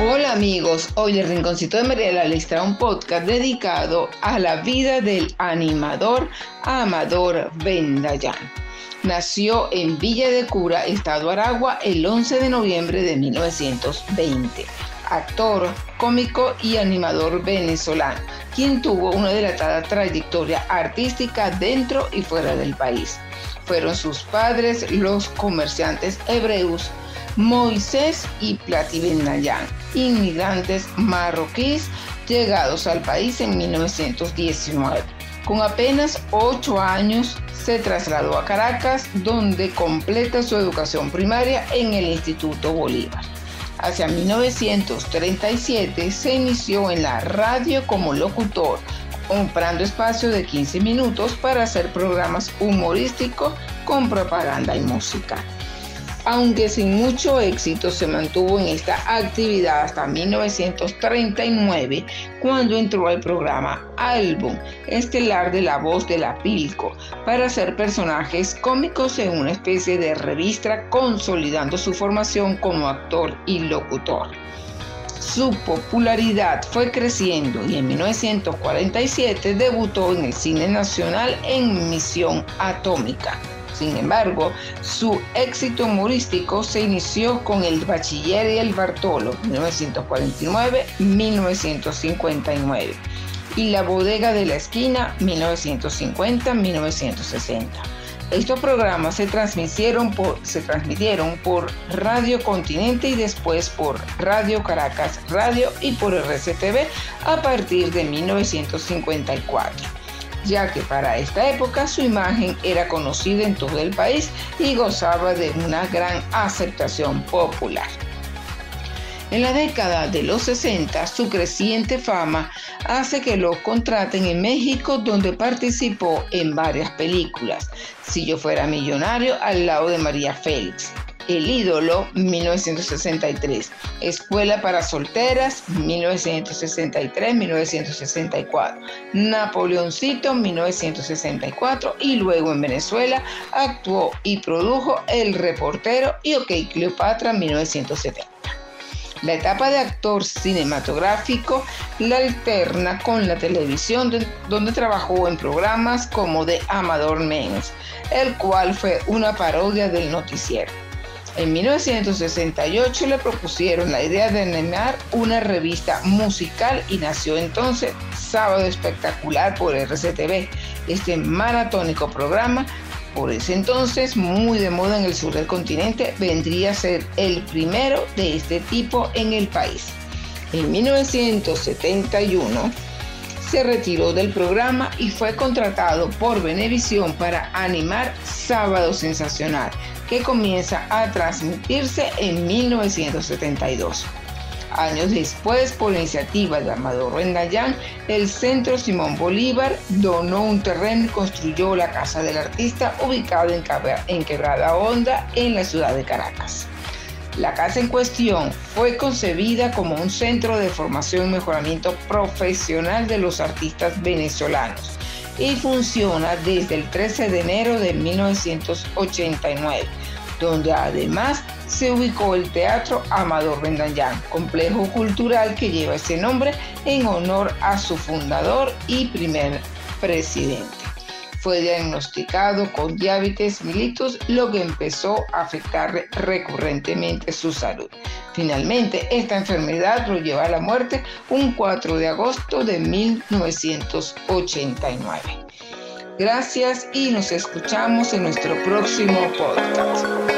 Hola amigos, hoy el Rinconcito de Mariela les trae un podcast dedicado a la vida del animador Amador Bendayán. Nació en Villa de Cura, Estado Aragua, el 11 de noviembre de 1920. Actor, cómico y animador venezolano, quien tuvo una dilatada trayectoria artística dentro y fuera del país. Fueron sus padres los comerciantes hebreos Moisés y Platiben Nayan, inmigrantes marroquíes llegados al país en 1919. Con apenas ocho años se trasladó a Caracas, donde completa su educación primaria en el Instituto Bolívar. Hacia 1937 se inició en la radio como locutor, comprando espacio de 15 minutos para hacer programas humorísticos con propaganda y música aunque sin mucho éxito se mantuvo en esta actividad hasta 1939, cuando entró al programa Álbum, estelar de la voz de la Pilco, para hacer personajes cómicos en una especie de revista, consolidando su formación como actor y locutor. Su popularidad fue creciendo y en 1947 debutó en el cine nacional en Misión Atómica sin embargo, su éxito humorístico se inició con El Bachiller y el Bartolo, 1949-1959, y La Bodega de la Esquina, 1950-1960. Estos programas se transmitieron, por, se transmitieron por Radio Continente y después por Radio Caracas Radio y por RCTV a partir de 1954 ya que para esta época su imagen era conocida en todo el país y gozaba de una gran aceptación popular. En la década de los 60, su creciente fama hace que lo contraten en México, donde participó en varias películas. Si yo fuera millonario, al lado de María Félix. El ídolo, 1963. Escuela para solteras, 1963-1964. Napoleoncito, 1964. Y luego en Venezuela actuó y produjo El Reportero y OK Cleopatra, 1970. La etapa de actor cinematográfico la alterna con la televisión, donde trabajó en programas como The Amador Men's, el cual fue una parodia del noticiero. En 1968 le propusieron la idea de animar una revista musical y nació entonces Sábado Espectacular por RCTV. Este maratónico programa, por ese entonces muy de moda en el sur del continente, vendría a ser el primero de este tipo en el país. En 1971 se retiró del programa y fue contratado por Venevisión para animar Sábado Sensacional que comienza a transmitirse en 1972. Años después, por iniciativa de Amador Rendayán, el Centro Simón Bolívar donó un terreno y construyó la Casa del Artista ubicada en Quebrada Honda, en la ciudad de Caracas. La casa en cuestión fue concebida como un centro de formación y mejoramiento profesional de los artistas venezolanos y funciona desde el 13 de enero de 1989, donde además se ubicó el Teatro Amador Bendayán, complejo cultural que lleva ese nombre en honor a su fundador y primer presidente. Fue diagnosticado con diabetes mellitus, lo que empezó a afectar recurrentemente su salud. Finalmente, esta enfermedad lo llevó a la muerte un 4 de agosto de 1989. Gracias y nos escuchamos en nuestro próximo podcast.